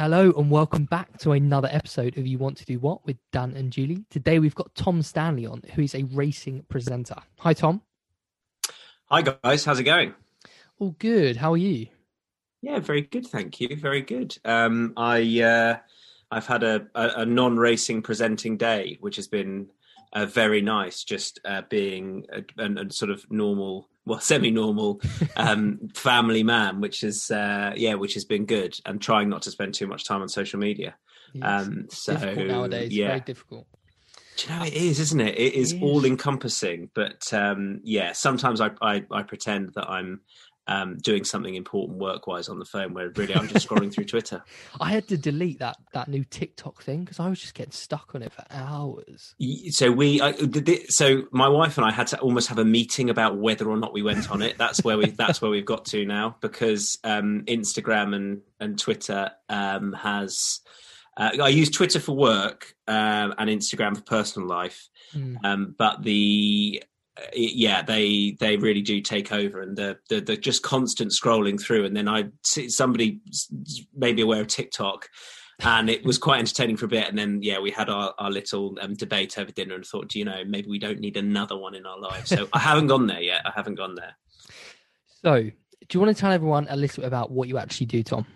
Hello and welcome back to another episode of You Want to Do What with Dan and Julie. Today we've got Tom Stanley on, who is a racing presenter. Hi, Tom. Hi, guys. How's it going? All good. How are you? Yeah, very good. Thank you. Very good. Um, I uh, I've had a, a, a non-racing presenting day, which has been uh, very nice. Just uh, being a, a, a, sort of normal, well, semi-normal um, family man, which is uh, yeah, which has been good, and trying not to spend too much time on social media. Yes. Um, so difficult nowadays. Yeah. Very difficult. Do you know it is, isn't it? It is, it is. all encompassing. But um, yeah, sometimes I, I, I pretend that I'm um, doing something important work wise on the phone where really I'm just scrolling through Twitter. I had to delete that that new TikTok thing because I was just getting stuck on it for hours. So we, I, so my wife and I had to almost have a meeting about whether or not we went on it. That's where we, that's where we've got to now because um, Instagram and and Twitter um, has. Uh, I use Twitter for work uh, and Instagram for personal life, mm. um, but the yeah, they they really do take over, and the, the the just constant scrolling through, and then I somebody maybe aware of TikTok, and it was quite entertaining for a bit, and then yeah, we had our, our little um, debate over dinner, and thought, you know, maybe we don't need another one in our lives. So I haven't gone there yet. I haven't gone there. So, do you want to tell everyone a little bit about what you actually do, Tom?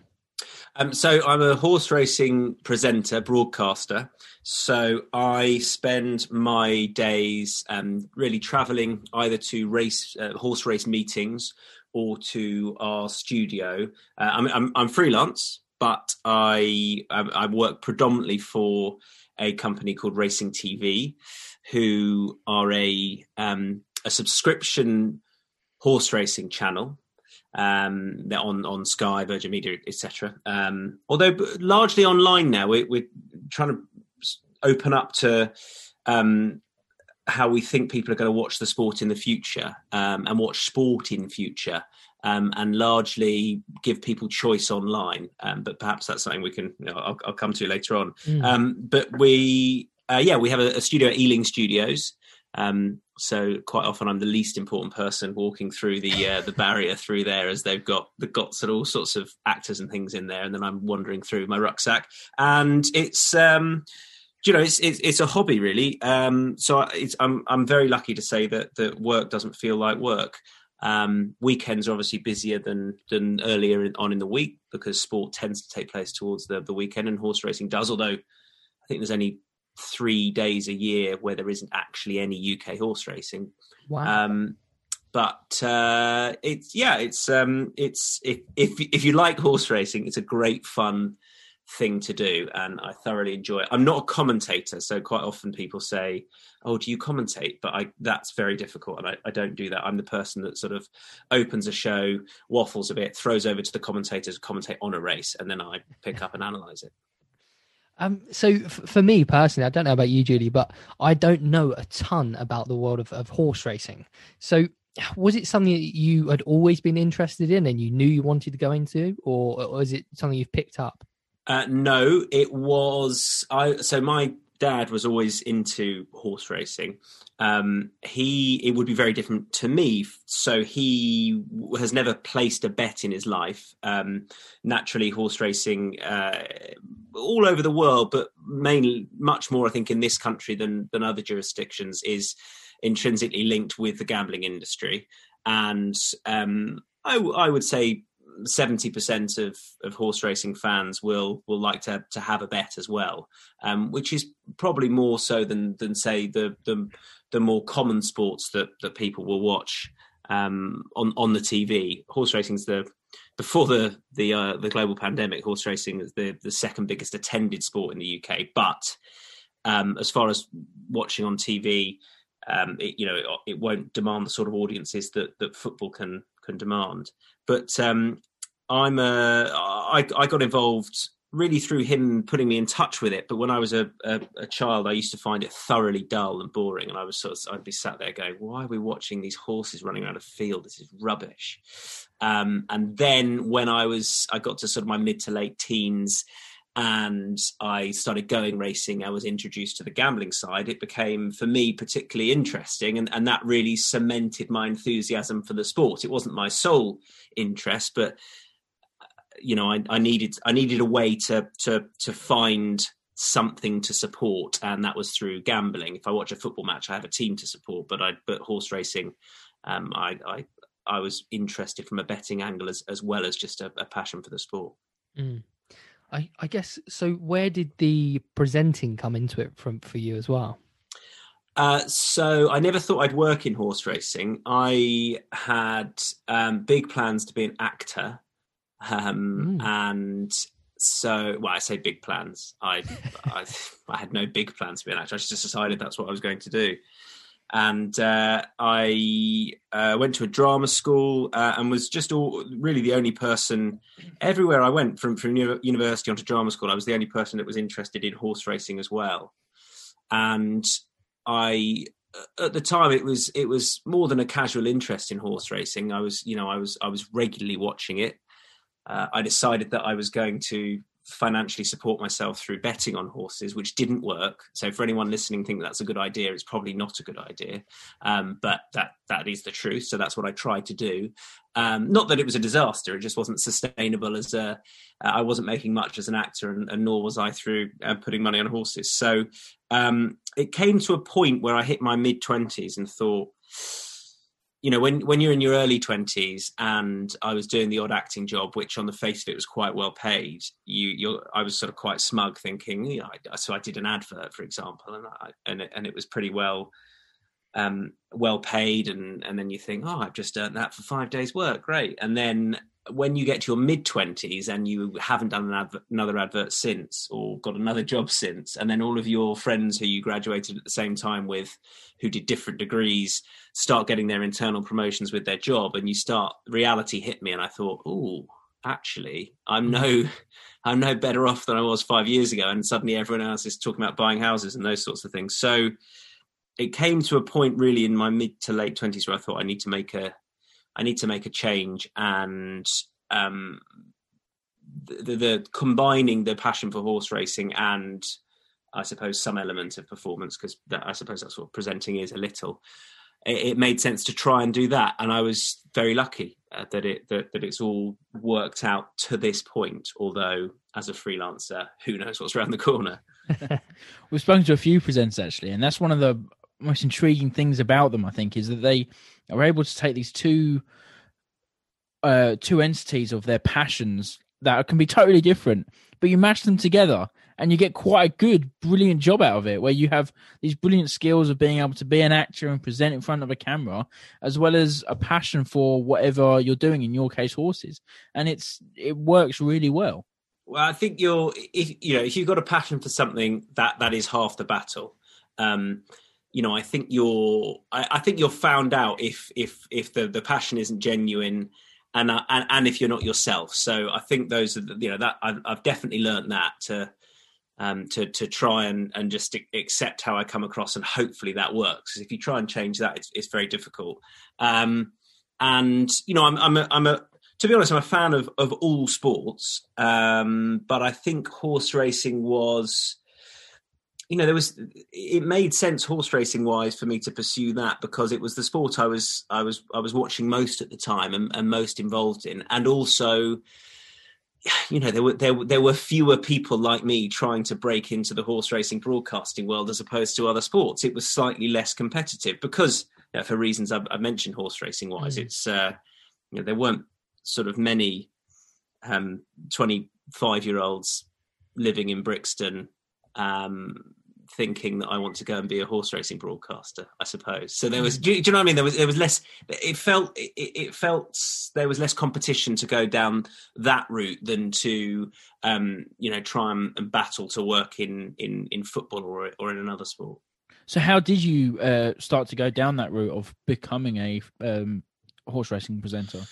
Um, so I'm a horse racing presenter, broadcaster. So I spend my days um, really travelling either to race uh, horse race meetings or to our studio. Uh, I'm, I'm, I'm, freelance, but I, I, I work predominantly for a company called Racing TV, who are a um, a subscription horse racing channel um, they're on on Sky, Virgin Media, etc. Um, although largely online now, we, are trying to open up to um, how we think people are going to watch the sport in the future um, and watch sport in future. Um, and largely give people choice online, um, but perhaps that's something we can. You know, I'll, I'll, come to later on. Mm. but we, uh, yeah, we have a, a studio at Ealing Studios, um, so quite often I'm the least important person walking through the uh, the barrier through there, as they've got the got all sorts of actors and things in there, and then I'm wandering through my rucksack, and it's. Um, you know, it's, it's, it's a hobby really. Um, so I'm I'm very lucky to say that that work doesn't feel like work. Um, weekends are obviously busier than than earlier on in the week because sport tends to take place towards the the weekend, and horse racing does. Although I think there's only three days a year where there isn't actually any UK horse racing. Wow. Um, but uh, it's yeah, it's um, it's if, if if you like horse racing, it's a great fun thing to do, and I thoroughly enjoy it. I'm not a commentator, so quite often people say, "Oh, do you commentate?" But I that's very difficult, and I, I don't do that. I'm the person that sort of opens a show, waffles a bit, throws over to the commentators, commentate on a race, and then I pick up and analyze it. Um, so f- for me personally, I don't know about you, Julie, but I don't know a ton about the world of, of horse racing. So was it something that you had always been interested in and you knew you wanted to go into, or, or was it something you've picked up? Uh, no, it was. I so my dad was always into horse racing. Um, he it would be very different to me. So he has never placed a bet in his life. Um, naturally, horse racing uh, all over the world, but mainly much more, I think, in this country than than other jurisdictions, is intrinsically linked with the gambling industry. And um, I, I would say seventy percent of of horse racing fans will will like to to have a bet as well, um, which is probably more so than than say the the the more common sports that that people will watch um, on on the TV. Horse racing's the before the the uh, the global pandemic. Horse racing is the the second biggest attended sport in the UK, but um, as far as watching on TV. Um, it, you know, it, it, won't demand the sort of audiences that, that football can can demand. But um, I'm a, I, I got involved really through him putting me in touch with it. But when I was a, a, a, child, I used to find it thoroughly dull and boring. And I was sort of, I'd be sat there going, why are we watching these horses running around a field? This is rubbish. Um, and then when I was, I got to sort of my mid to late teens and I started going racing, I was introduced to the gambling side. It became, for me, particularly interesting, and, and that really cemented my enthusiasm for the sport. It wasn't my sole interest, but you know, I, I needed I needed a way to to to find something to support, and that was through gambling. If I watch a football match, I have a team to support, but I but horse racing, um, I, I I was interested from a betting angle as as well as just a, a passion for the sport. Mm. I, I guess so. Where did the presenting come into it from for you as well? Uh, so I never thought I'd work in horse racing. I had um, big plans to be an actor, um, mm. and so well, I say big plans. I, I, I had no big plans to be an actor. I just decided that's what I was going to do, and uh, I uh, went to a drama school uh, and was just all, really the only person everywhere I went from from university onto drama school. I was the only person that was interested in horse racing as well, and I at the time it was it was more than a casual interest in horse racing. I was you know I was I was regularly watching it. Uh, I decided that I was going to financially support myself through betting on horses, which didn't work. So for anyone listening, think that's a good idea. It's probably not a good idea, um, but that that is the truth. So that's what I tried to do. Um, not that it was a disaster; it just wasn't sustainable. As a, I wasn't making much as an actor, and, and nor was I through uh, putting money on horses. So um, it came to a point where I hit my mid twenties and thought you know when when you're in your early 20s and i was doing the odd acting job which on the face of it was quite well paid you you i was sort of quite smug thinking you know, I, so i did an advert for example and I, and it, and it was pretty well um, well paid and and then you think oh i've just earned that for 5 days work great and then when you get to your mid 20s and you haven't done an advert, another advert since or got another job since and then all of your friends who you graduated at the same time with who did different degrees start getting their internal promotions with their job and you start reality hit me and i thought oh actually i'm no i'm no better off than i was 5 years ago. And suddenly everyone else is talking about buying houses and those sorts of things. So it came to a point really in my mid to late 20s where i thought i need to make a I need to make a change and um, the, the, combining the passion for horse racing and I suppose some element of performance because I suppose that's what presenting is a little. It, it, made sense to try and do that, and I was very lucky uh, that it that, that it's all worked out to this point. Although as a freelancer, who knows what's around the corner. We've spoken to a few presenters actually, and that's one of the most intriguing things about them. I think is that they are able to take these two uh, two entities of their passions that can be totally different, but you match them together and you get quite a good, brilliant job out of it, where you have these brilliant skills of being able to be an actor and present in front of a camera, as well as a passion for whatever you're doing. In your case, horses, and it's it works really well. Well, I think you're if you know if you've got a passion for something, that that is half the battle. Um, you know, I think you're, I, I, think you're found out if if if the the passion isn't genuine, and uh, and and if you're not yourself. So I think those are, the, you know, that I've, I've definitely learned that to um to to try and and just accept how I come across, and hopefully that works. If you try and change that, it's, it's very difficult. Um, and you know, I'm I'm a, I'm a to be honest, I'm a fan of of all sports, um, but I think horse racing was you know there was it made sense horse racing wise for me to pursue that because it was the sport i was i was i was watching most at the time and, and most involved in and also you know there were there, there were fewer people like me trying to break into the horse racing broadcasting world as opposed to other sports it was slightly less competitive because you know, for reasons I've, I've, mentioned horse racing wise mm. it's uh you know there weren't sort of many um 25 year olds living in brixton um, thinking that I want to go and be a horse racing broadcaster. I suppose. So there was. Do you, do you know what I mean? There was. There was less. It felt. It, it, felt there was less competition to go down that route than to, um, you know, try and, and, battle to work in in in football or or in another sport. So how did you uh, start to go down that route of becoming a um, horse racing presenter?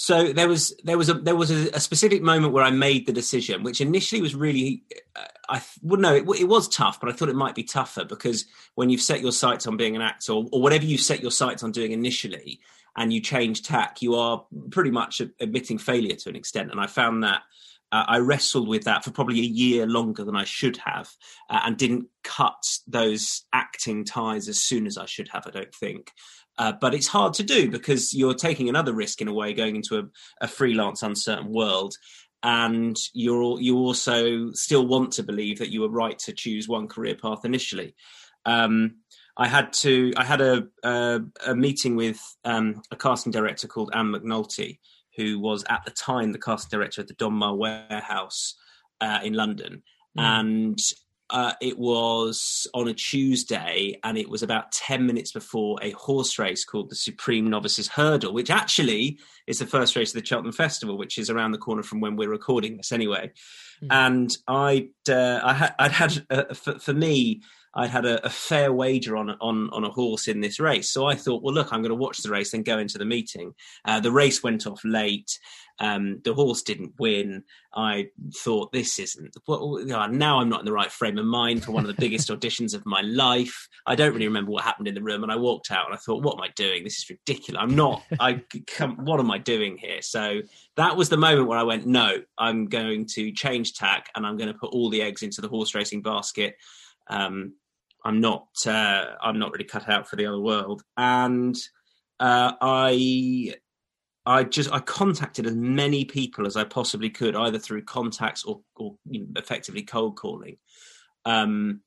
So there was there was a there was a, a, specific moment where I made the decision, which initially was really uh, I would know it, it, was tough, but I thought it might be tougher because when you've set your sights on being an actor or, or whatever you set your sights on doing initially, and you change tack, you are pretty much admitting failure to an extent. And I found that uh, I wrestled with that for probably a year longer than I should have, uh, and didn't cut those acting ties as soon as I should have. I don't think. Uh, but it's hard to do because you're taking another risk in a way, going into a, a freelance, uncertain world. and you're you also still want to believe that you were right to choose one career path initially. Um, I had to. I had a a, a meeting with um, a casting director called Anne McNulty, who was at the time the casting director at the Donmar Warehouse uh, in London, mm. and uh, it was on a Tuesday, and it was about 10 minutes before a horse race called the Supreme Novices Hurdle, which actually is the first race of the Cheltenham Festival, which is around the corner from when we're recording this anyway. Mm. And I'd, uh, I had, I'd had uh, for, for, me, I'd had a, a, fair wager on, on, on a horse in this race. So I thought, well, look, I'm going to watch the race and go into the meeting. Uh, the race went off late. Um, the horse didn't win. I thought this isn't. Well, now I'm not in the right frame of mind for one of the biggest auditions of my life. I don't really remember what happened in the room, and I walked out and I thought, "What am I doing? This is ridiculous. I'm not. I come, what am I doing here?" So that was the moment where I went, "No, I'm going to change tack, and I'm going to put all the eggs into the horse racing basket." Um, I'm not. Uh, I'm not really cut out for the other world, and uh, I I just I contacted as many people as I possibly could, either through contacts or, or you know, effectively cold calling. Um,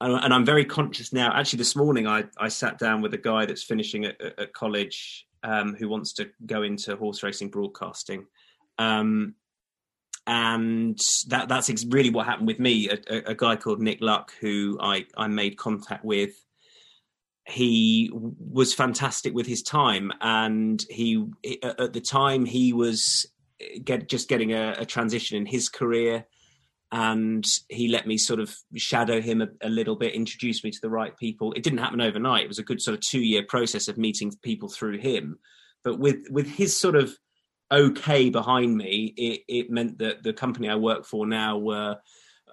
and, and, I'm very conscious now. Actually, this morning I, I sat down with a guy that's finishing at, at college um, who wants to go into horse racing broadcasting. Um, and that that's really what happened with me. A, a, a, guy called Nick Luck, who I, I made contact with he was fantastic with his time, and he at the time he was eh, get, just getting a, a transition in his career, and he let me sort of shadow him a, a, little bit, introduce me to the right people. It didn't happen overnight; it was a good sort of two year process of meeting people through him. But with with his sort of okay behind me, it, it meant that the company I work for now were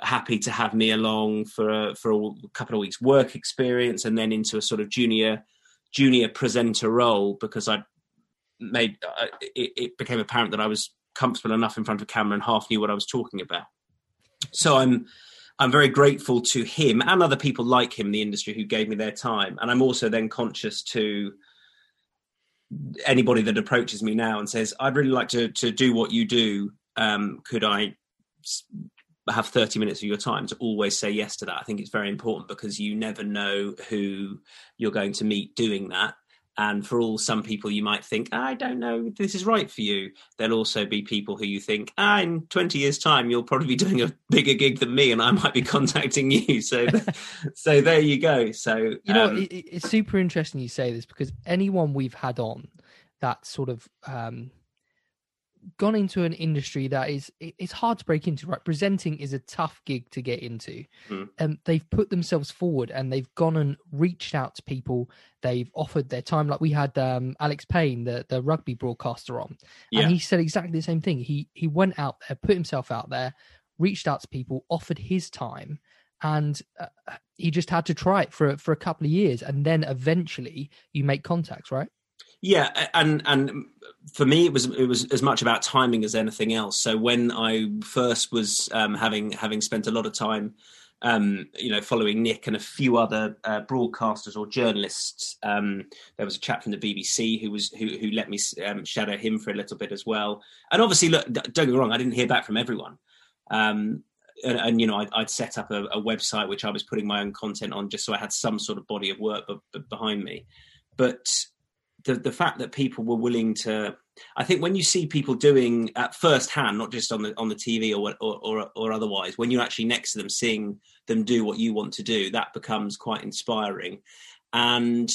happy to have me along for a, for a couple of weeks work experience and then into a sort of junior junior presenter role because I made uh, it, it, became apparent that I was comfortable enough in front of camera and half knew what I was talking about. So I'm I'm very grateful to him and other people like him in the industry who gave me their time. And I'm also then conscious to anybody that approaches me now and says, "I'd really like to to do what you do. Um, could I have 30 minutes of your time to always say yes to that. I think it's very important because you never know who you're going to meet doing that. And for all some people, you might think, I don't know, this is right for you. There'll also be people who you think, ah, in 20 years' time, you'll probably be doing a bigger gig than me, and I might be contacting you. So, so there you go. So, you know, um, it, it's super interesting you say this because anyone we've had on that sort of um, gone into an industry that is it's hard to break into right? Presenting is a tough gig to get into. Mm. and they've put themselves forward and they've gone and reached out to people. They've offered their time. Like we had um, alex payne the, the rugby broadcaster on yeah. and he said exactly the same thing. He he went out there put himself out there reached out to people offered his time and uh, he just had to try it for for a couple of years and then eventually you make contacts right yeah, and and for me, it was it was as much about timing as anything else. So when I first was um, having having spent a lot of time, um, you know, following Nick and a few other uh, broadcasters or journalists, um, there was a chap from the BBC who was who who let me um, shadow him for a little bit as well. And obviously, look, don't get me wrong, I didn't hear back from everyone. Um, and, and, you know, I'd, I'd set up a, a, website which I was putting my own content on, just so I had some sort of body of work b- b- behind me. But the the fact that people were willing to I think when you see people doing at first hand, not just on the on the TV or, or or, or otherwise, when you're actually next to them, seeing them do what you want to do, that becomes quite inspiring. And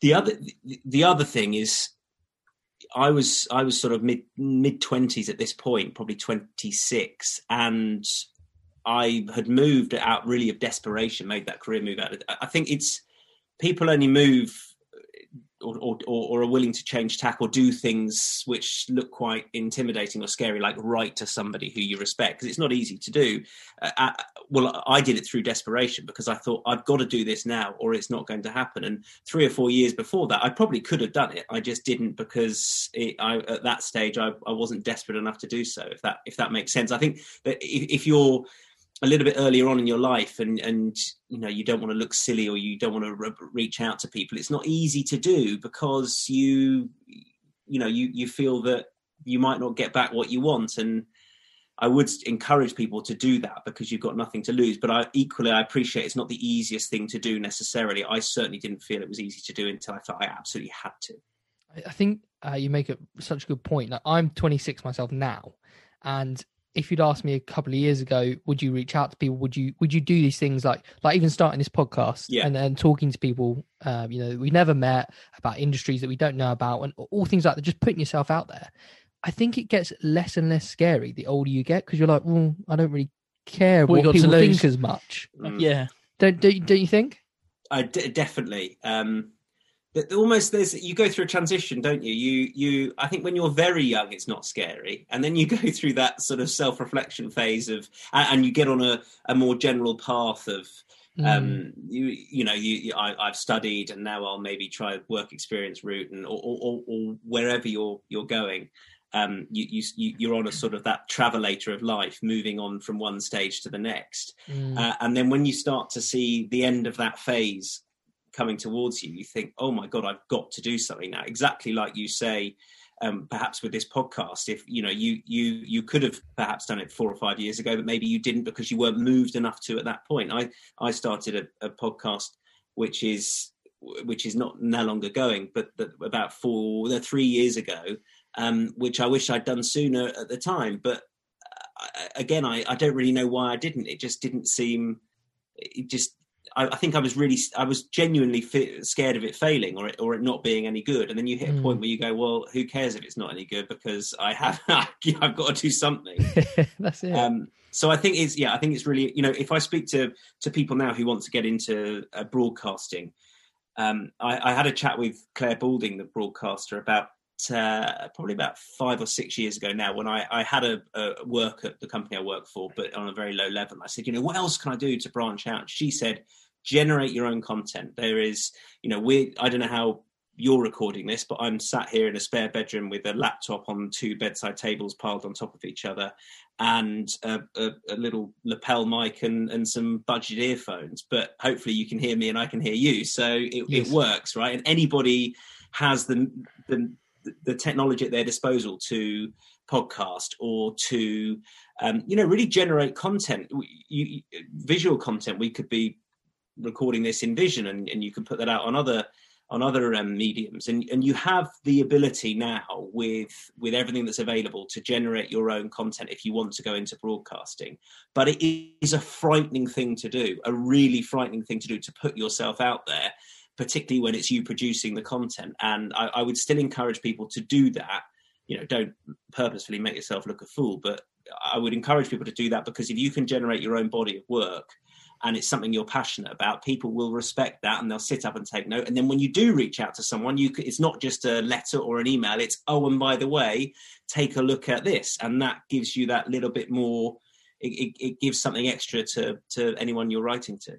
the other the other thing is, I was I was sort of mid mid twenties at this point, probably twenty six, and I had moved out really of desperation, made that career move out. I think it's people only move or, or, or, are willing to change tack or do things which look quite intimidating or scary, like write to somebody who you respect, because it's not easy to do. Uh, uh, well, I did it through desperation because I thought I've got to do this now, or it's not going to happen. And three or four years before that, I probably could have done it. I just didn't because it, I, at that stage I, I wasn't desperate enough to do so. If that if that makes sense, I think that if, if you're a little bit earlier on in your life and and you know you don't want to look silly or you don't want to re- reach out to people it's not easy to do because you you know you you feel that you might not get back what you want and I would encourage people to do that because you've got nothing to lose. But I equally I appreciate it's not the easiest thing to do necessarily. I certainly didn't feel it was easy to do until I felt I absolutely had to. I think uh, you make a, such a good point. Like, I'm 26 myself now, and if you'd asked me a couple of years ago, would you reach out to people? Would you would you do these things like like even starting this podcast Yeah. and then talking to people, um, you know, that we never met about industries that we don't know about and all things like that. Just putting yourself out there. I think it gets less and less scary the older you get because you're like, well, I don't really care What what, people think as much. Mm. Yeah. Don't don't, don't you think? I d- definitely. Um, th- almost there's you go through a transition, don't you? You you. I think when you're very young, it's not scary, and then you go through that sort of self-reflection phase of, and, and you get on a, a more general path of. Mm. Um, you you know you, you I, I've studied and now I'll maybe try a work experience route and or, or, or, wherever you're you're going, um, you, you you you're on a sort of that travelator of life, moving on from one stage to the next. Mm. Uh, and then when you start to see the end of that phase coming towards you, you think, oh my God, I've got to do something now. Exactly like you say, um, perhaps with this podcast, if you know you you you could have perhaps done it four or five years ago, but maybe you didn't because you weren't moved enough to at that point. I I started a, a podcast which is which is not no longer going, but, about four, no, three years ago, um, which I wish I'd done sooner at the time. But uh, again, I, I don't really know why I didn't. It just didn't seem. It just. I, I think I was really. I was genuinely scared of it failing or it, or it not being any good. And then you hit a Mm. point where you go, well, who cares if it's not any good because I have. I've got to do something. That's it. Um, so I think it's yeah, I think it's really you know if I speak to to people now who want to get into uh, broadcasting, um, I, I had a chat with Clare Balding, the broadcaster, about uh, probably about five or six years ago now when I, I had a, a work at the company I work for, but on a very low level. I said, you know, what else can I do to branch out? She said, generate your own content. There is, you know, we I don't know how you're recording this, but I'm sat here in a spare bedroom with a laptop on two bedside tables piled on top of each other and a, a, a little lapel mic and, and some budget earphones. But hopefully you can hear me and I can hear you. So it, Yes. it works, right? And anybody has the, the the technology at their disposal to podcast or to um, you know really generate content. You, you, visual content. We could be recording this in vision and, and you can put that out on other on other um, mediums. And, and you have the ability now with with everything that's available to generate your own content if you want to go into broadcasting. But it is a frightening thing to do a really frightening thing to do to put yourself out there particularly when it's you producing the content. And I, I would still encourage people to do that. You know don't purposefully make yourself look a fool but i would encourage people to do that because if you can generate your own body of work and it's something you're passionate about people will respect that and they'll sit up and take note. And then when you do reach out to someone you it's not just a letter or an email. It's oh and by the way take a look at this. And that gives you that little bit more it, it, it gives something extra to to anyone you're writing to.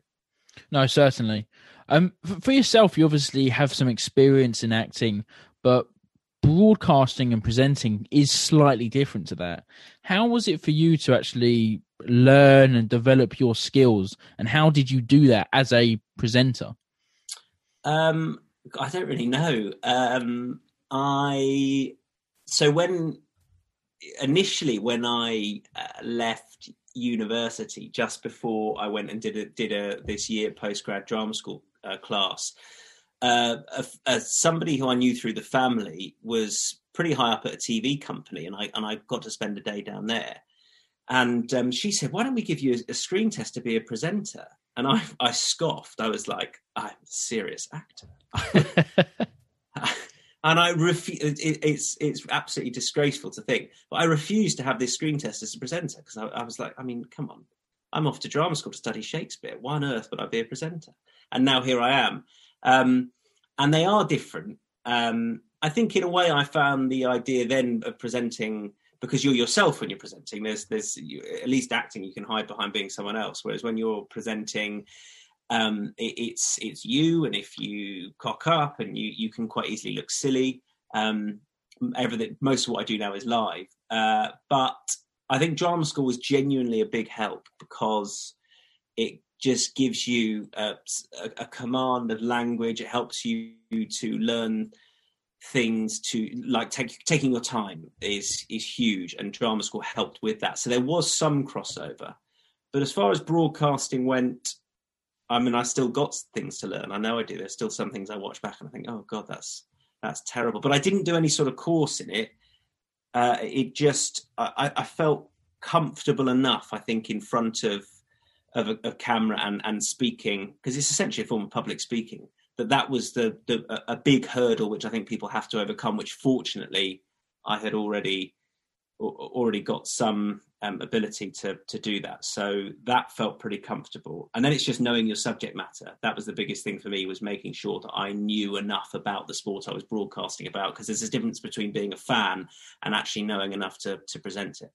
No, certainly. Um, for yourself, you obviously have some experience in acting, but broadcasting and presenting is slightly different to that. How was it for you to actually learn and develop your skills, and how did you do that as a presenter? Um, I don't really know. Um, I so when initially when I uh, left university, just before I went and did a did a this year postgrad drama school uh, class, uh, a, a, somebody who I knew through the family was pretty high up at a TV company, and I and I got to spend a day down there. And um, she said, "Why don't we give you a, a screen test to be a presenter?" And I, I scoffed. I was like, "I'm a serious actor." and I refu- it, it's it's absolutely disgraceful to think, but I refused to have this screen test as a presenter because I, I was like, I mean, come on, I'm off to drama school to study Shakespeare. Why on earth would I be a presenter? And now here I am, um, and they are different. Um, I think in a way I found the idea then of presenting because you're yourself when you're presenting. There's there's you, at least acting you can hide behind being someone else, whereas when you're presenting um, it, it's it's you, and if you cock up, and you you can quite easily look silly. Um, everything, most of what I do now is live, uh, but I think drama school was genuinely a big help because it just gives you a, a, command of language. It helps you to learn things to like take, taking your time is is huge and drama school helped with that. So there was some crossover. But as far as broadcasting went i mean i still got things to learn. I know i do. There's still some things i watch back and i think oh god that's that's terrible. But i didn't do any sort of course in it. Uh, it just I, I felt comfortable enough i think in front of of a, camera and and speaking because it's essentially a form of public speaking that that was the, the a big hurdle which I think people have to overcome. Which fortunately, I had already already got some um, ability to to do that. So that felt pretty comfortable. And then it's just knowing your subject matter. That was the biggest thing for me was making sure that I knew enough about the sport I was broadcasting about because there's a difference between being a fan and actually knowing enough to to present it.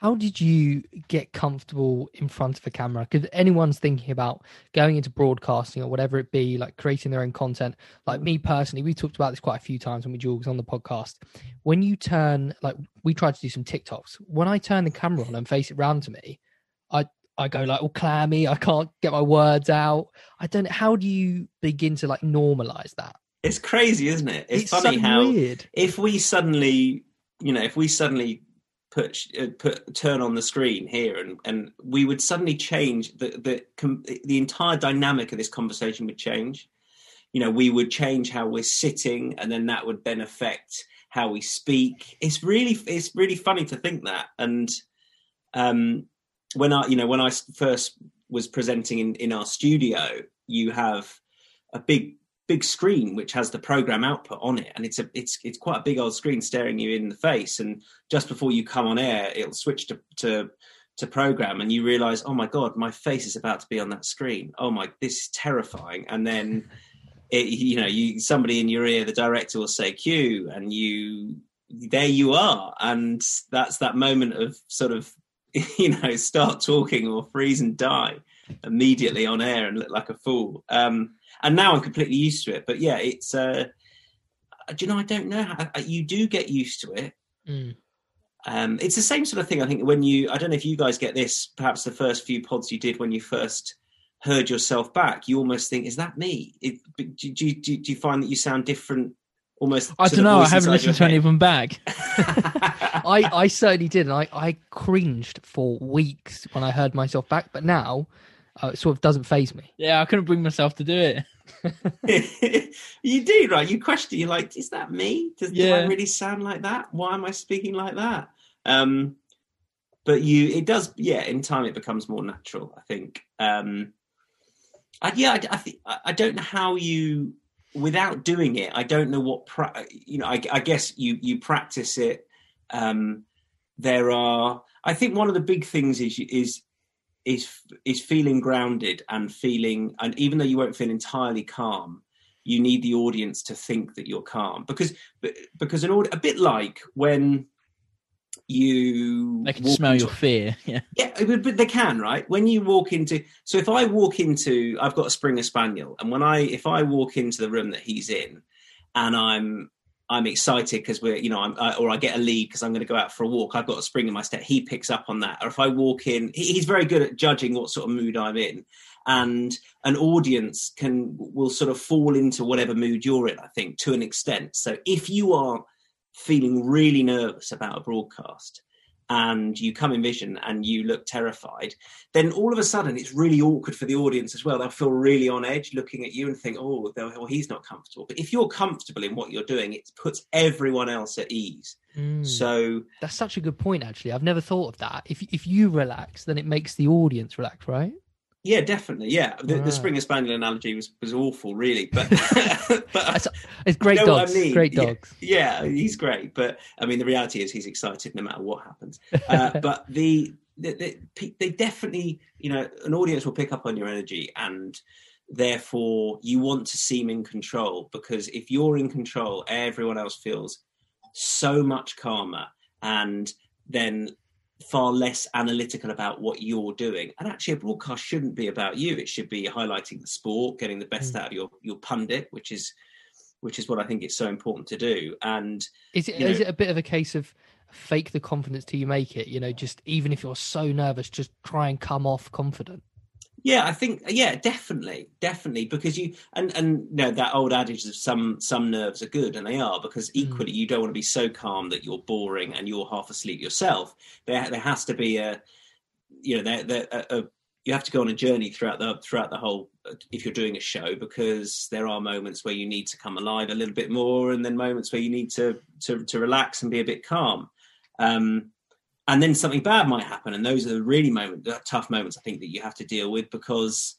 How did you get comfortable in front of a camera? Because anyone's thinking about going into broadcasting or whatever it be, like creating their own content. Like me personally, we talked about this quite a few times when we Jules on the podcast. When you turn, like we tried to do some TikToks. When I turn the camera on and face it round to me, I I go like all clammy. I can't get my words out. I don't. How do you begin to like normalize that? It's crazy, isn't it? It's, It's funny so how weird. if we suddenly, you know, if we suddenly put uh, put turn on the screen here and and we would suddenly change the the the entire dynamic of this conversation would change. You know we would change how we're sitting and then that would then affect how we speak. It's really it's really funny to think that. And um when i you know when i first was presenting in in our studio you have a big big screen which has the program output on it and it's a it's it's quite a big old screen staring you in the face and just before you come on air it'll switch to to to program and you realize oh my god my face is about to be on that screen. Oh my this is terrifying. And then it, you know you somebody in your ear the director will say cue and you there you are. And that's that moment of sort of you know start talking or freeze and die immediately on air and look like a fool. Um and now I'm completely used to it. But yeah, it's uh, do you know I don't know how you do get used to it. Mm. Um, it's the same sort of thing. I think when you I don't know if you guys get this. Perhaps the first few pods you did when you first heard yourself back, you almost think, "Is that me?" It, do, do, do, do you find that you sound different? Almost. I don't know. I haven't listened to any of them back. I, I certainly did, and I, I cringed for weeks when I heard myself back. But now, uh, it sort of doesn't phase me. yeah, I couldn't bring myself to do it. you do, right? You question. You're like, "Is that me? Does, do I really sound like that? Why am I speaking like that?" Um, but you, it does. Yeah, in time, it becomes more natural. I think. Um, I, yeah, I, I think I I don't know how you, without doing it, I don't know what. Pra- you know, I, I guess you you practice it. Um, there are. I think one of the big things is is is is feeling grounded and feeling, and even though you won't feel entirely calm, you need the audience to think that you're calm because because an aud- a bit like when you They can smell into- your fear. Yeah. yeah, but they can, right? When you walk into, so if I walk into, I've got a Springer Spaniel, and when I, if I walk into the room that he's in, and I'm, I'm excited because we're, you know, I'm, I, or I get a lead because I'm going to go out for a walk. I've got a spring in my step. He picks up on that. Or if I walk in, he, he's very good at judging what sort of mood I'm in, and an audience can will sort of fall into whatever mood you're in. I think to an extent. So if you are feeling really nervous about a broadcast and you come in vision and you look terrified, then all of a sudden it's really awkward for the audience as well. They'll feel really on edge looking at you and think, oh, well, he's not comfortable. But if you're comfortable in what you're doing, it puts everyone else at ease. Mm. So, That's such a good point. Actually, I've never thought of that. If if you relax, then it makes the audience relax, right? Yeah, definitely. Yeah. The, the Springer Spaniel analogy was, was awful, really. But, but it's great You know what I dogs. mean? Great Yeah. dogs. yeah, he's great. But I mean, the reality is he's excited no matter what happens. Uh, but the, the, the they definitely, you know, an audience will pick up on your energy, and therefore you want to seem in control because if you're in control, everyone else feels so much calmer and then far less analytical about what you're doing. And actually, a broadcast shouldn't be about you. It should be highlighting the sport, getting the best mm. out of your your pundit, which is which is what I think it's so important to do. And Is it you is it a bit of a case of fake the confidence till you make it? You know, just even if you're so nervous, just try and come off confident. Yeah, I think yeah, definitely, definitely, because you and and you know that old adage of some some nerves are good, and they are because equally mm. you don't want to be so calm that you're boring and you're half asleep yourself. There there has to be a you know there there a, a you have to go on a journey throughout the throughout the whole if you're doing a show because there are moments where you need to come alive a little bit more and then moments where you need to to, to relax and be a bit calm um, and then something bad might happen and those are the really moment tough moments i think that you have to deal with because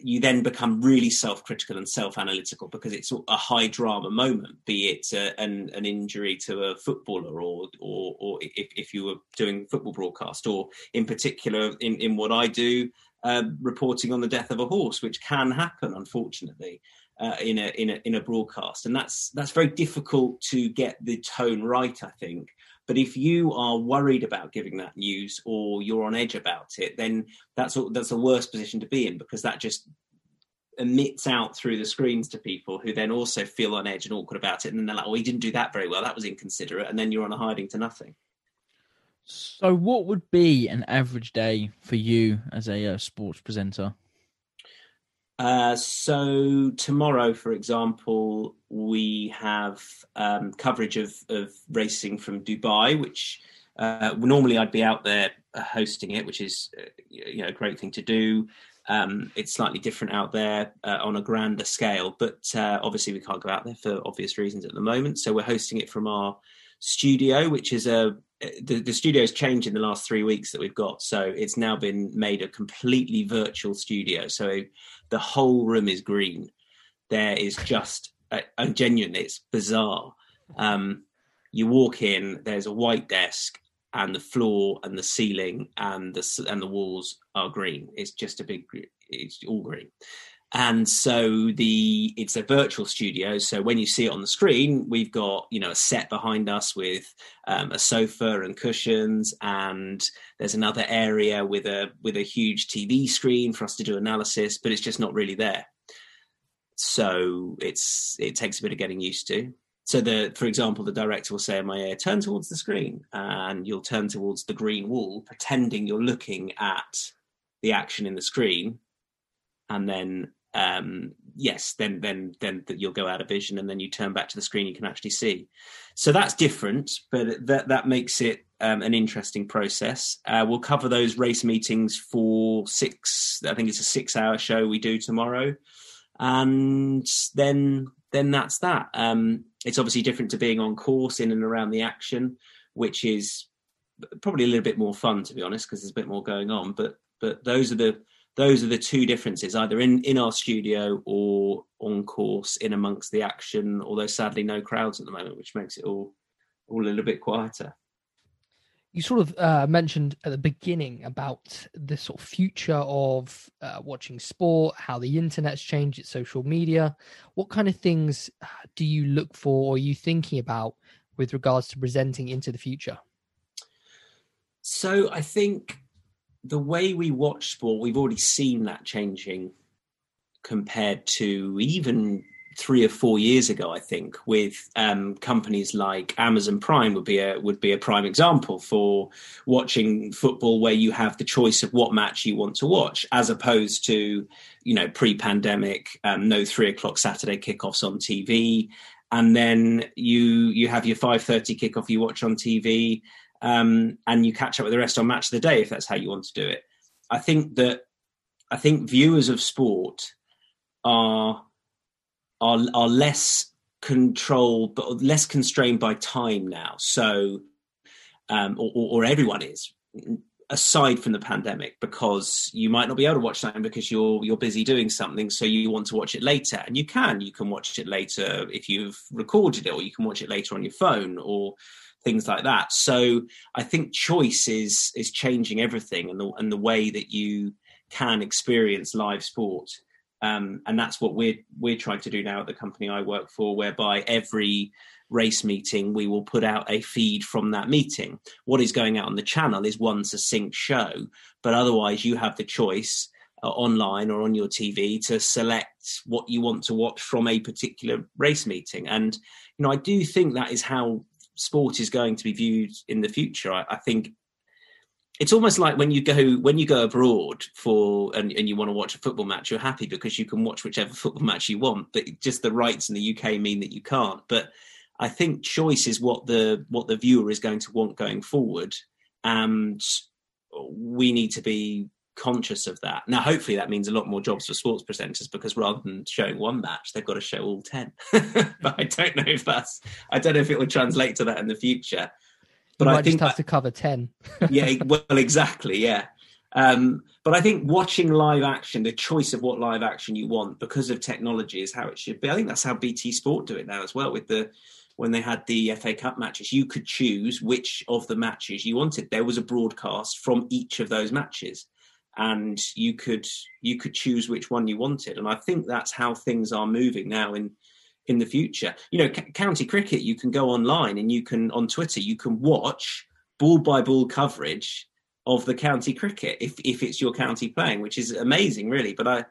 you then become really self-critical and self-analytical because it's a high drama moment be it uh, an, an injury to a footballer or or, or if, if you were doing football broadcast or in particular in, in what i do uh, reporting on the death of a horse which can happen unfortunately uh, in a in a in a broadcast. And that's that's very difficult to get the tone right i think but if you are worried about giving that news or you're on edge about it, then that's that's a worse position to be in because that just emits out through the screens to people who then also feel on edge and awkward about it, and then they're like, "Oh, he didn't do that very well. That was inconsiderate," and then you're on a hiding to nothing. So, what would be an average day for you as a uh, sports presenter? Uh, so tomorrow, for example, we have um, coverage of, of racing from Dubai, which uh, normally I'd be out there hosting it, which is uh, you know a great thing to do. Um, it's slightly different out there uh, on a grander scale, but uh, obviously we can't go out there for obvious reasons at the moment. So we're hosting it from our studio, which is a the, the studio's changed in the last three weeks that we've got. So it's now been made a completely virtual studio. So the whole room is green. There is just, uh, and genuinely, it's bizarre. Um, you walk in, there's a white desk, and the floor and the ceiling and the and the walls are green. It's just a big, it's all green and so the it's a virtual studio. So when you see it on the screen we've got you know a set behind us with um, a sofa and cushions. And there's another area with a with a huge tv screen for us to do analysis but it's just not really there. So it's it takes a bit of getting used to. So the for example the director will say in my ear turn towards the screen. And you'll turn towards the green wall pretending you're looking at the action in the screen. And then um, yes, then then then you'll go out of vision, and then you turn back to the screen, you can actually see. So that's different, but that that makes it um, an interesting process. Uh, we'll cover those race meetings for six. I think it's a six-hour show we do tomorrow, and then then that's that. Um, it's obviously different to being on course in and around the action, which is probably a little bit more fun to be honest, because there's a bit more going on. But but those are the those are the two differences either in in our studio or on course in amongst the action although sadly no crowds at the moment which makes it all all a little bit quieter you sort of uh, mentioned at the beginning about the sort of future of uh, watching sport, how the internet's changed its social media. What kind of things uh, do you look for or are you thinking about with regards to presenting into the future? So I think the way we watch sport, we've already seen that changing compared to even three or four years ago. I think with um, companies like Amazon Prime would be a would be a prime example for watching football, where you have the choice of what match you want to watch, as opposed to you know pre-pandemic, um, no three o'clock Saturday kickoffs on TV. And then you you have your five thirty kickoff you watch on TV, um, and you catch up with the rest on match of the day if that's how you want to do it. I think that I think viewers of sport are are are less controlled but less constrained by time now. So um, or, or, everyone is aside from the pandemic because you might not be able to watch something because you're you're busy doing something so you want to watch it later and you can you can watch it later if you've recorded it or you can watch it later on your phone or things like that. So I think choice is is changing everything and the and the way that you can experience live sport. Um, and that's what we're we're trying to do now at the company I work for, whereby every race meeting we will put out a feed from that meeting. What is going out on the channel is one succinct show, but otherwise you have the choice uh, online or on your TV to select what you want to watch from a particular race meeting. And you know, I do think that is how sport is going to be viewed in the future. I, I think it's almost like when you go when you go abroad for and, and you want to watch a football match you're happy because you can watch whichever football match you want but just the rights in the uk mean that you can't but i think choice is what the what the viewer is going to want going forward and we need to be conscious of that. Now, hopefully, that means a lot more jobs for sports presenters because rather than showing one match, they've got to show all ten. but I don't know if that's I don't know if it will translate to that in the future. But I think have that, to cover ten. yeah, well, exactly, yeah. Um, but I think watching live action, the choice of what live action you want because of technology is how it should be. I think that's how BT Sport do it now as well with the when they had the FA Cup matches. You could choose which of the matches you wanted. There was a broadcast from each of those matches and you could you could choose which one you wanted. And i think that's how things are moving now in in the future. You know c- county cricket you can go online and you can on twitter you can watch ball by ball coverage of the county cricket if if it's your county playing which is amazing really. But i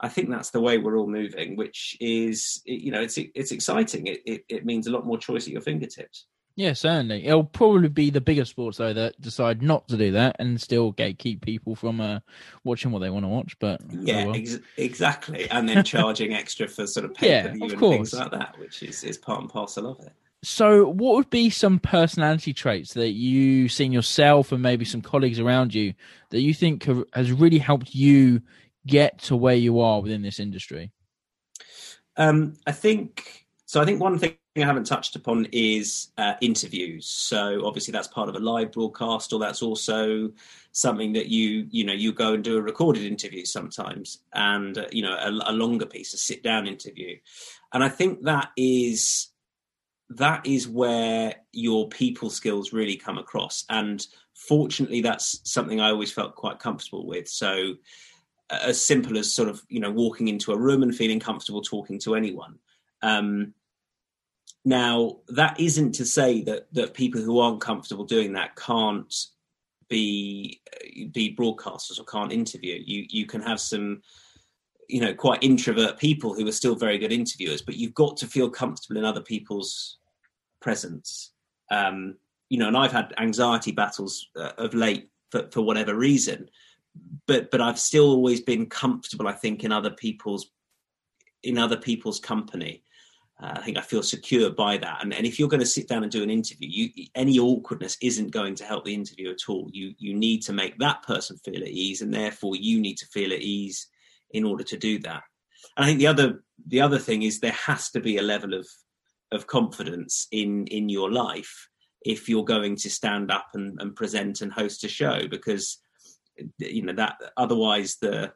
i think that's the way we're all moving which is you know it's it's exciting. It it, it means a lot more choice at your fingertips yeah, certainly. It'll probably be the bigger sports though that decide not to do that and still gatekeep people from uh, watching what they want to watch. But oh yeah, well. ex- exactly. And then charging extra for sort of pay per view and course. things like that, which is is part and parcel of it. So, what would be some personality traits that you've seen yourself and maybe some colleagues around you that you think have, has really helped you get to where you are within this industry? Um, I think so. I think one thing I haven't touched upon is uh, interviews. So obviously that's part of a live broadcast, or that's also something that you you know you go and do a recorded interview sometimes, and uh, you know a, a longer piece, a sit down interview, and I think that is that is where your people skills really come across, and fortunately that's something I always felt quite comfortable with. So as simple as sort of you know walking into a room and feeling comfortable talking to anyone. Um, now, that isn't to say that that people who aren't comfortable doing that can't be be broadcasters or can't interview. You you can have some you know quite introvert people who are still very good interviewers, but you've got to feel comfortable in other people's presence. Um, you know, and I've had anxiety battles uh, of late for, for whatever reason, but but I've still always been comfortable. I think in other people's in other people's company. Uh, I think I feel secure by that. And, and if you're going to sit down and do an interview, you, any awkwardness isn't going to help the interview at all. You you need to make that person feel at ease, and therefore you need to feel at ease in order to do that. And I think the other the other thing is there has to be a level of of confidence in in your life if you're going to stand up and, and present and host a show because you know that otherwise the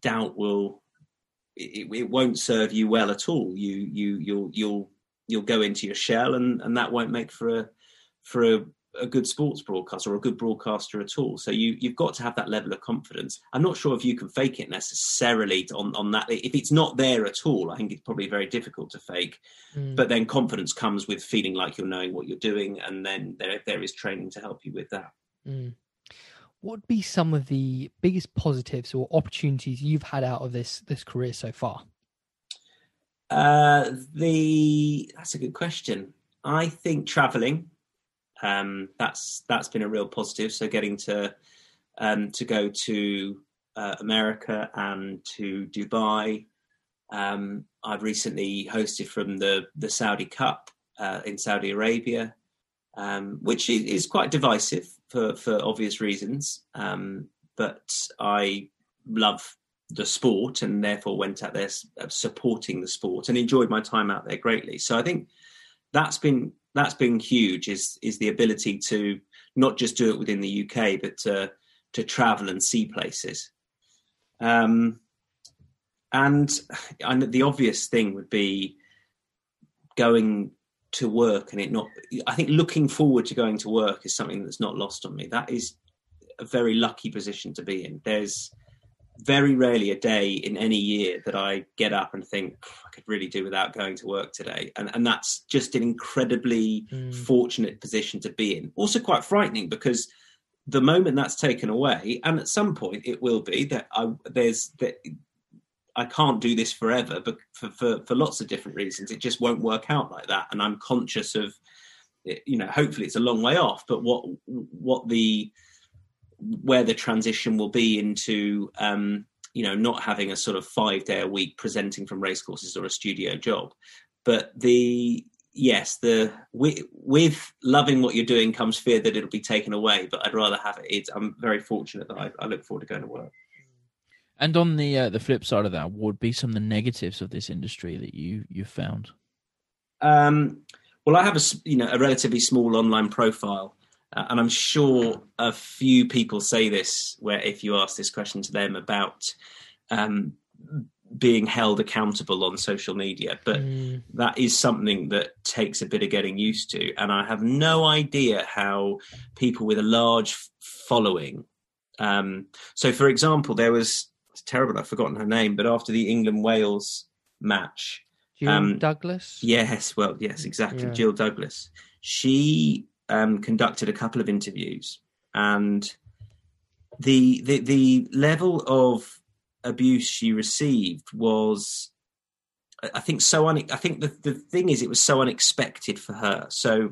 doubt will it, it, won't serve you well at all. You you you'll you'll you'll go into your shell, and and that won't make for a for a, a good sports broadcaster or a good broadcaster at all. So you you've got to have that level of confidence. I'm not sure if you can fake it necessarily on on that. If it's not there at all, I think it's probably very difficult to fake. Mm. But then confidence comes with feeling like you're knowing what you're doing, and then there there is training to help you with that. Mm what would be some of the biggest positives or opportunities you've had out of this this career so far? Uh, the that's a good question. I think traveling, um, that's that's been a real positive. So getting to um, to go to uh, America and to Dubai. Um, I've recently hosted from the the Saudi Cup uh, in Saudi Arabia, um, which is, is, quite divisive for for obvious reasons. Um, but I love the sport and therefore went out there uh, supporting the sport and enjoyed my time out there greatly. So I think that's been that's been huge is is the ability to not just do it within the UK but to to travel and see places. Um, and, and the obvious thing would be going to work and it not i think looking forward to going to work is something that's not lost on me. That is a very lucky position to be in. There's very rarely a day in any year that i get up and think i could really do without going to work today. And and that's just an incredibly mm. fortunate position to be in. Also quite frightening because the moment that's taken away and at some point it will be that I, there's that I can't do this forever, but for, for, for lots of different reasons, it just won't work out like that. And I'm conscious of, you know, hopefully it's a long way off, but what what the where the transition will be into um, you know not having a sort of five day a week presenting from racecourses or a studio job. But the yes the with, with, loving what you're doing comes fear that it'll be taken away but i'd rather have it. It's, i'm very fortunate that I, I, look forward to going to work and on the uh, the flip side of that what would be some of the negatives of this industry that you you found um, well i have a you know a relatively small online profile uh, and I'm sure a few people say this, where if you ask this question to them about um, being held accountable on social media, but mm. that is something that takes a bit of getting used to. And I have no idea how people with a large following. Um, so, for example, there was it's terrible, I've forgotten her name, but after the England Wales match, Jill um, Douglas. Yes, well, yes, exactly, yeah. Jill Douglas. She um, conducted a couple of interviews, and the the the level of abuse she received was, I think, so un. I think the the thing is, it was so unexpected for her. So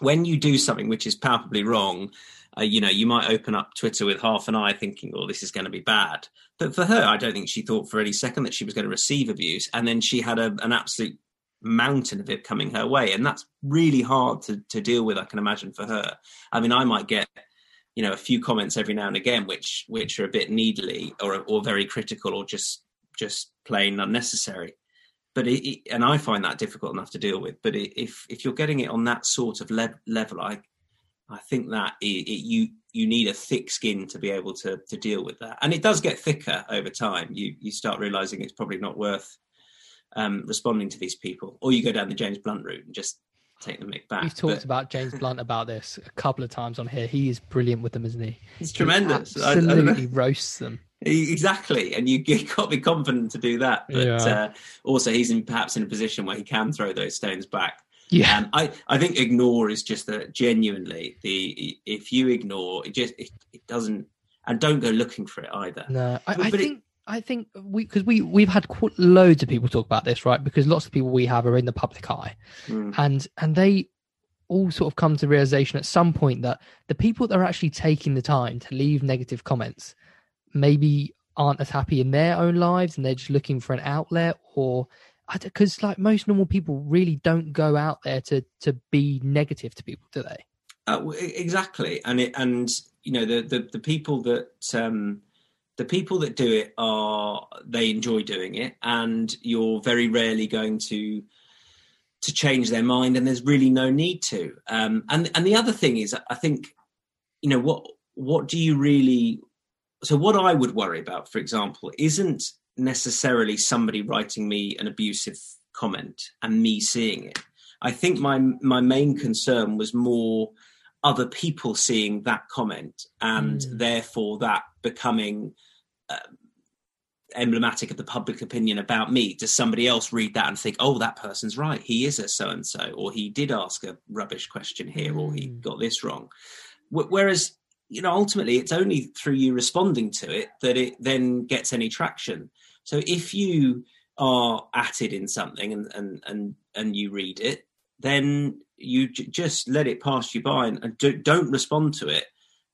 when you do something which is palpably wrong, uh, you know, you might open up Twitter with half an eye thinking, oh, this is going to be bad. But for her, I don't think she thought for any second that she was going to receive abuse. And then she had a, an absolute mountain of it coming her way and that's really hard to, to deal with i can imagine for her i mean i might get you know a few comments every now and again which which are a bit needly or or very critical or just just plain unnecessary but it, and i find that difficult enough to deal with but if if you're getting it on that sort of le- level i i think that you you need a thick skin to be able to to deal with that and it does get thicker over time you you start realizing it's probably not worth um, responding to these people, or you go down the James Blunt route and just take the mic back. We've talked but... about James Blunt about this a couple of times on here. He is brilliant with them, isn't he? He's tremendous. Absolutely I, I roasts them. Exactly, and you, you got to be confident to do that. But yeah. uh, also, he's in perhaps in a position where he can throw those stones back. Yeah, um, I, I think ignore is just that genuinely the if you ignore it just it, it doesn't and don't go looking for it either. No, I, I think it, I think we because we we've had loads of people talk about this, right? Because lots of people we have are in the public eye, mm. and and they all sort of come to realization at some point that the people that are actually taking the time to leave negative comments maybe aren't as happy in their own lives, and they're just looking for an outlet, or because like most normal people really don't go out there to to be negative to people, do they? Uh, exactly, and it and you know the the, the people that. um the people that do it are they enjoy doing it and you're very rarely going to to change their mind and there's really no need to um, and and the other thing is i think you know what what do you really so what i would worry about for example isn't necessarily somebody writing me an abusive comment and me seeing it i think my my main concern was more other people seeing that comment and mm. therefore that becoming uh, emblematic of the public opinion about me does somebody else read that and think oh that person's right he is a so and so or he did ask a rubbish question here mm. or he hmm. got this wrong whereas you know ultimately it's only through you responding to it that it then gets any traction so if you are at it in something and and and, and you read it then you j- just let it pass you by and, and do, don't respond to it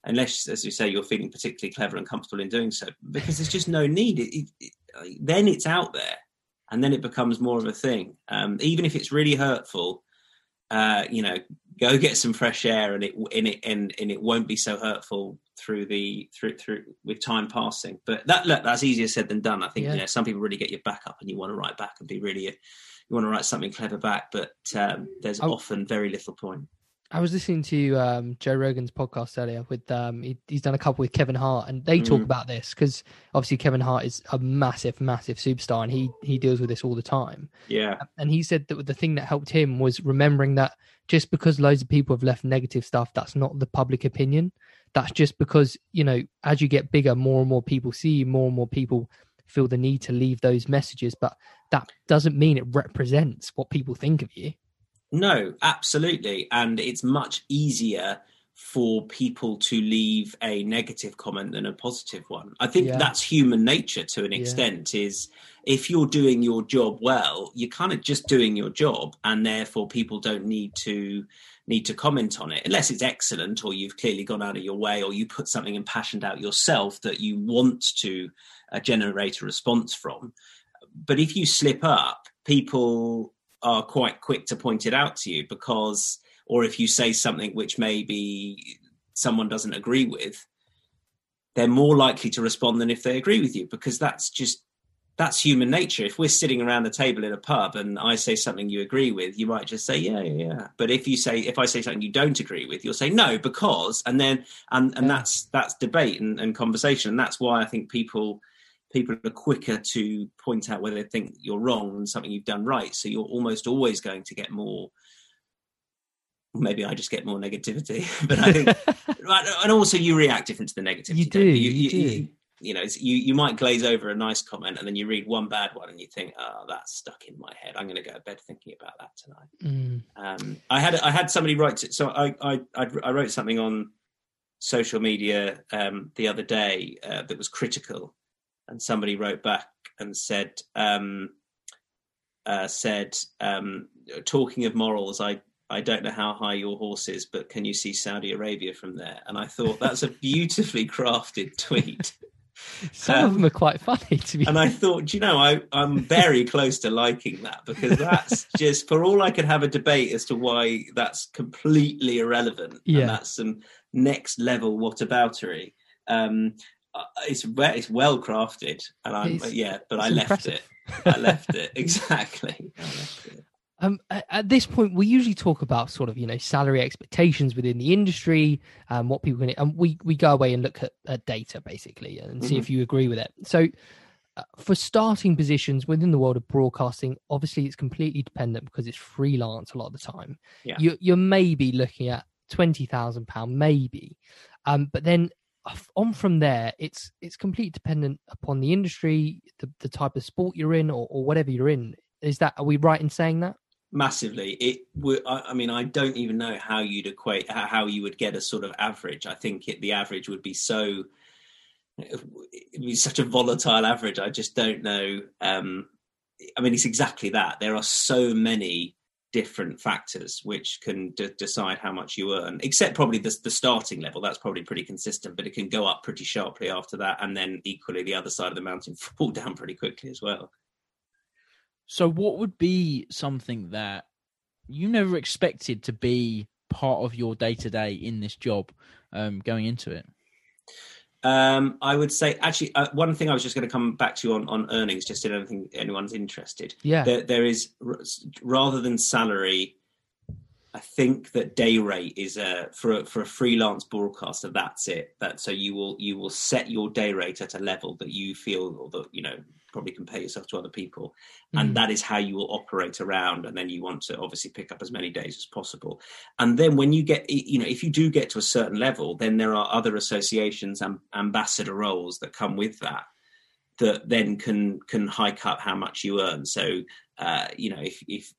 unless, as you say, you're feeling particularly clever and comfortable in doing so, because there's just no need. It, it, it, then it's out there, and then it becomes more of a thing. Um, even if it's really hurtful, uh, you know, go get some fresh air, and it in it and, and it won't be so hurtful through the through through with time passing. But that look, that's easier said than done. I think yeah. you know some people really get your back up, and you want to write back and be really. You want to write something clever back, but um, there's oh. often very little point. I was listening to um, Joe Rogan's podcast earlier with um, he, he's done a couple with Kevin Hart, and they talk mm. about this because obviously Kevin Hart is a massive, massive superstar, and he he deals with this all the time. Yeah, and he said that the thing that helped him was remembering that just because loads of people have left negative stuff, that's not the public opinion. That's just because you know, as you get bigger, more and more people see you, more and more people feel the need to leave those messages, but that doesn't mean it represents what people think of you. No, absolutely. And it's much easier for people to leave a negative comment than a positive one. I think yeah. that's human nature to an extent yeah. is if you're doing your job well, you're kind of just doing your job and therefore people don't need to need to comment on it unless it's excellent or you've clearly gone out of your way or you put something impassioned out yourself that you want to uh, generate a response from. But if you slip up, people are quite quick to point it out to you because, or if you say something which maybe someone doesn't agree with, they're more likely to respond than if they agree with you because that's just that's human nature. If we're sitting around the table in a pub and I say something you agree with, you might just say, yeah, yeah, yeah. But if you say, if I say something you don't agree with, you'll say no, because, and then, and, and that's, that's debate and, and conversation. And that's why I think people, people are quicker to point out where they think you're wrong than something you've done right. So you're almost always going to get more, maybe I just get more negativity, but I think, and also you react different to the negativity. You do, you, you, do. You, know, you, you might glaze over a nice comment and then you read one bad one and you think, oh, that's stuck in my head. I'm going to go to bed thinking about that tonight. Mm. Um, I had I had somebody write it. So I, I I wrote something on social media um, the other day uh, that was critical, and somebody wrote back and said um, uh, said um, talking of morals, I I don't know how high your horse is, but can you see Saudi Arabia from there? And I thought that's a beautifully crafted tweet. Some um, of them are quite funny to be. And I thought, you know, I, I'm very close to liking that because that's just for all I could have a debate as to why that's completely irrelevant. Yeah, and that's some next level whataboutery. Um, uh, it's it's well crafted, and I'm it's, yeah, but I left. I left it exactly. I left it. Um, at this point, we usually talk about sort of you know salary expectations within the industry, um, what people can, and we we go away and look at, at data basically and see mm-hmm. if you agree with it. So, uh, for starting positions within the world of broadcasting, obviously it's completely dependent because it's freelance a lot of the time. Yeah. You you're maybe looking at twenty thousand pound, maybe, um, but then on from there, it's it's completely dependent upon the industry, the the type of sport you're in, or, or whatever you're in. Is that are we right in saying that? Massively. It would I, mean i don't even know how you'd equate how you would get a sort of average. I think it, the average would be so it'd be such a volatile average. I just don't know um i mean it's exactly that. There are so many different factors which can d- decide how much you earn except probably the, the starting level. That's probably pretty consistent but it can go up pretty sharply after that and then equally the other side of the mountain fall down pretty quickly as well so, what would be something that you never expected to be part of your day to day in this job um, going into it? Um, I would say actually uh, one thing I was just going to come back to on, on earnings, just in anything anyone's interested. Yeah, there, there is rather than salary. I think that day rate is a for a, for a freelance broadcaster. That's it. That so you will you will set your day rate at a level that you feel or that you know probably compare yourself to other people. Mm. and that is how you will operate around and then you want to obviously pick up as many days as possible. And then when you get you know if you do get to a certain level then there are other associations and ambassador roles that come with that that then can can hike up how much you earn. So uh, you know if if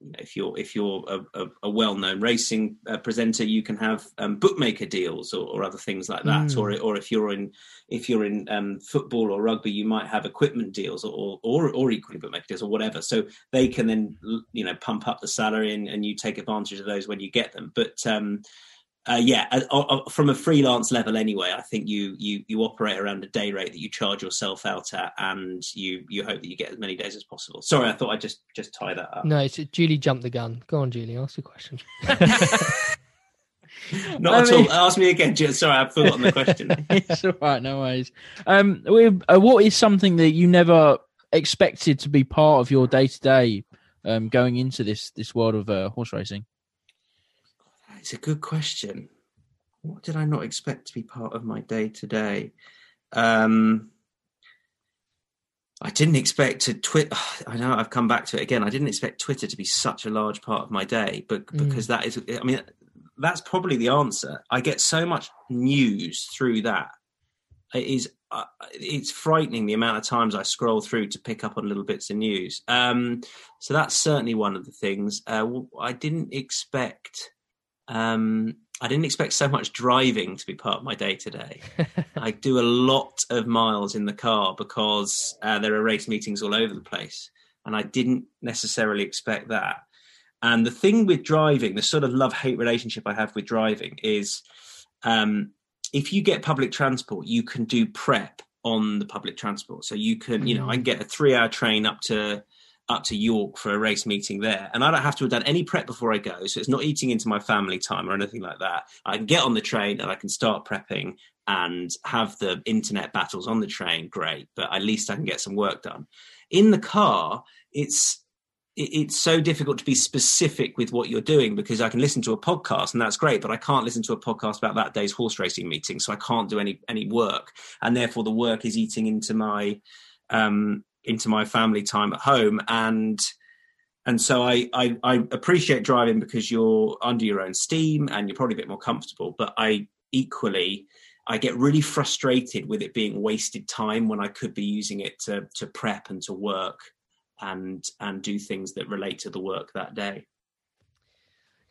you know, if you're if you're a, a, a well-known racing uh, presenter, you can have um, bookmaker deals or, or, other things like that. Mm. Or or if you're in if you're in um, football or rugby, you might have equipment deals or, or or equally bookmaker deals or whatever. So they can then you know pump up the salary and, and you take advantage of those when you get them. But um, uh, yeah, uh, uh, from a freelance level anyway, I think you you you operate around a day rate that you charge yourself out at, and you you hope that you get as many days as possible. Sorry, I thought I'd just just tie that up. No, it's Julie jumped the gun. Go on, Julie, ask your question. Not I at mean... all. Ask me again. Julie. Sorry, I've forgotten the question. it's all right, no worries. Um, uh, what is something that you never expected to be part of your day to day going into this this world of uh, horse racing? It's a good question. What did I not expect to be part of my day today? Um, I didn't expect to Twitter. I know I've come back to it again. I didn't expect Twitter to be such a large part of my day, but mm. because that is, I mean, that's probably the answer. I get so much news through that. It is, uh, it's frightening the amount of times I scroll through to pick up on little bits of news. Um, so that's certainly one of the things. Uh, I didn't expect um, I didn't expect so much driving to be part of my day to day. I do a lot of miles in the car because uh, there are race meetings all over the place, and I didn't necessarily expect that. And the thing with driving, the sort of love hate relationship I have with driving is um, if you get public transport, you can do prep on the public transport. So you can, you know, I can get a three hour train up to up to York for a race meeting there, and I don't have to have done any prep before I go. So it's not eating into my family time or anything like that. I can get on the train and I can start prepping and have the internet battles on the train. Great, but at least I can get some work done. In the car, it's it's so difficult to be specific with what you're doing because I can listen to a podcast and that's great, but I can't listen to a podcast about that day's horse racing meeting, so I can't do any any work, and therefore the work is eating into my um, into my family time at home, and and so I, I I appreciate driving because you're under your own steam and you're probably a bit more comfortable, but I equally I get really frustrated with it being wasted time when I could be using it to to prep and to work and and do things that relate to the work that day.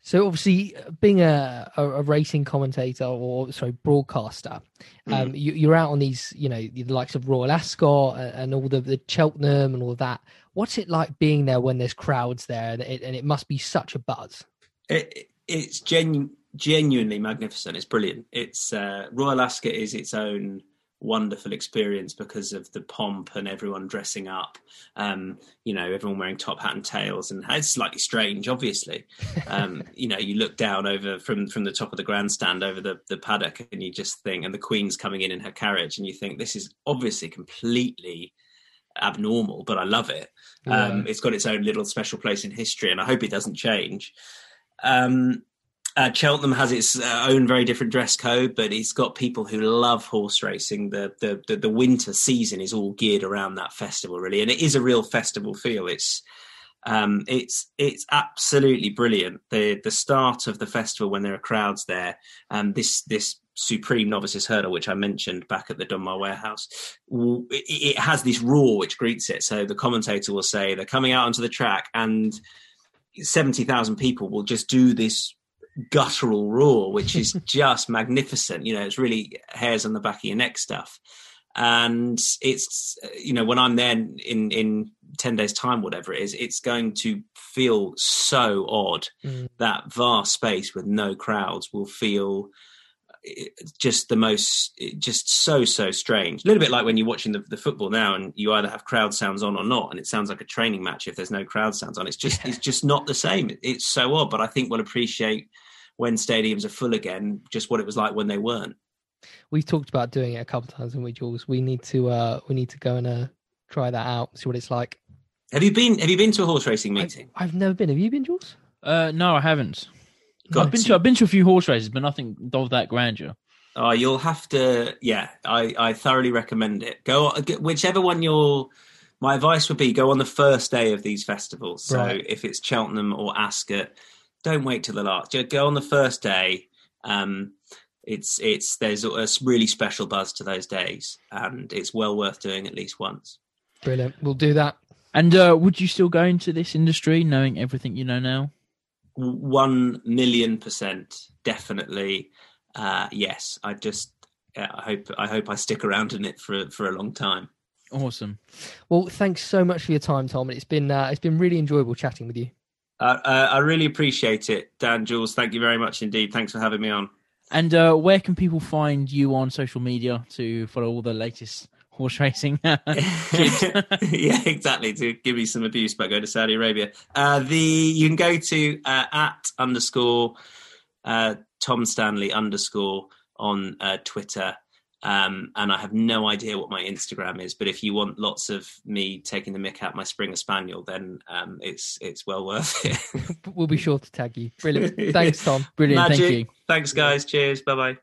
So obviously, being a, a, a racing commentator or sorry broadcaster, mm. um, you, are out on these, you know, the likes of Royal Ascot and, and all the, the Cheltenham and all that. What's it like being there when there's crowds there, and it, and it must be such a buzz? It, it's genu- genuinely magnificent. It's brilliant. It's uh, Royal Ascot is its own wonderful experience because of the pomp and everyone dressing up. Um you know everyone wearing top hat and tails and it's slightly strange obviously. Um you know you look down over from from the top of the grandstand over the the paddock and you just think and the queen's coming in in her carriage and you think this is obviously completely abnormal but i love it. Yeah. um it's got its own little special place in history and i hope it doesn't change. Um uh, Cheltenham has its uh, own very different dress code, but it's got people who love horse racing. The, the, the the winter season is all geared around that festival, really, and it is a real festival feel. It's um, it's it's absolutely brilliant. The the start of the festival when there are crowds there, um, this this supreme novices hurdle, which I mentioned back at the Dunbar Warehouse, it has this roar which greets it. So the commentator will say they're coming out onto the track and. 70,000 people will just do this guttural roar, which is just magnificent. You know, it's really hairs on the back of your neck stuff. And it's, you know, when I'm there in, in 10 days time, whatever it is, it's going to feel so odd. Mm. That vast space with no crowds will feel eh, just the most just so so strange a little bit like when you're watching the, the, football now and you either have crowd sounds on or not and it sounds like a training match if there's no crowd sounds on it's just yeah. it's just not the same it's so odd but i think we'll appreciate when stadiums are full again, just what it was like when they weren't. We've talked about doing it a couple of times, and we, Jules? We need to uh, we need to go and uh, try that out, see what it's like. Have you been Have you been to a horse racing meeting? I, have never been. Have you been, Jules? Uh, no, I haven't. Got I've been to I've been to a few horse races, but nothing of that grandeur. Oh, you'll have to. Yeah, I, I thoroughly recommend it. Go whichever one you're. My advice would be go on the first day of these festivals. So right. if it's Cheltenham or Ascot, don't wait till the last. Go on the first day. Um, it's it's there's a really special buzz to those days, and it's well worth doing at least once. Brilliant. We'll do that. And uh, would you still go into this industry knowing everything you know now? One million percent, definitely. Uh, yes, I just I hope I hope I stick around in it for for a long time. Awesome. Well, thanks so much for your time, Tom. It's been uh, it's been really enjoyable chatting with you. Uh, uh, I really appreciate it, Dan Jules. Thank you very much indeed. Thanks for having me on. And uh, where can people find you on social media to follow all the latest horse racing? yeah, exactly. To give me some abuse about going to Saudi Arabia, uh, the you can go to uh, at underscore uh, Tom Stanley underscore on Twitter. Um, and I have no idea what my Instagram is, but if you want lots of me taking the mick out my Springer Spaniel, then um, it's it's well worth it. we'll be sure to tag you. Brilliant. Thanks, Tom. Brilliant. Magic. Thank you. Thanks, guys. Cheers. Bye bye.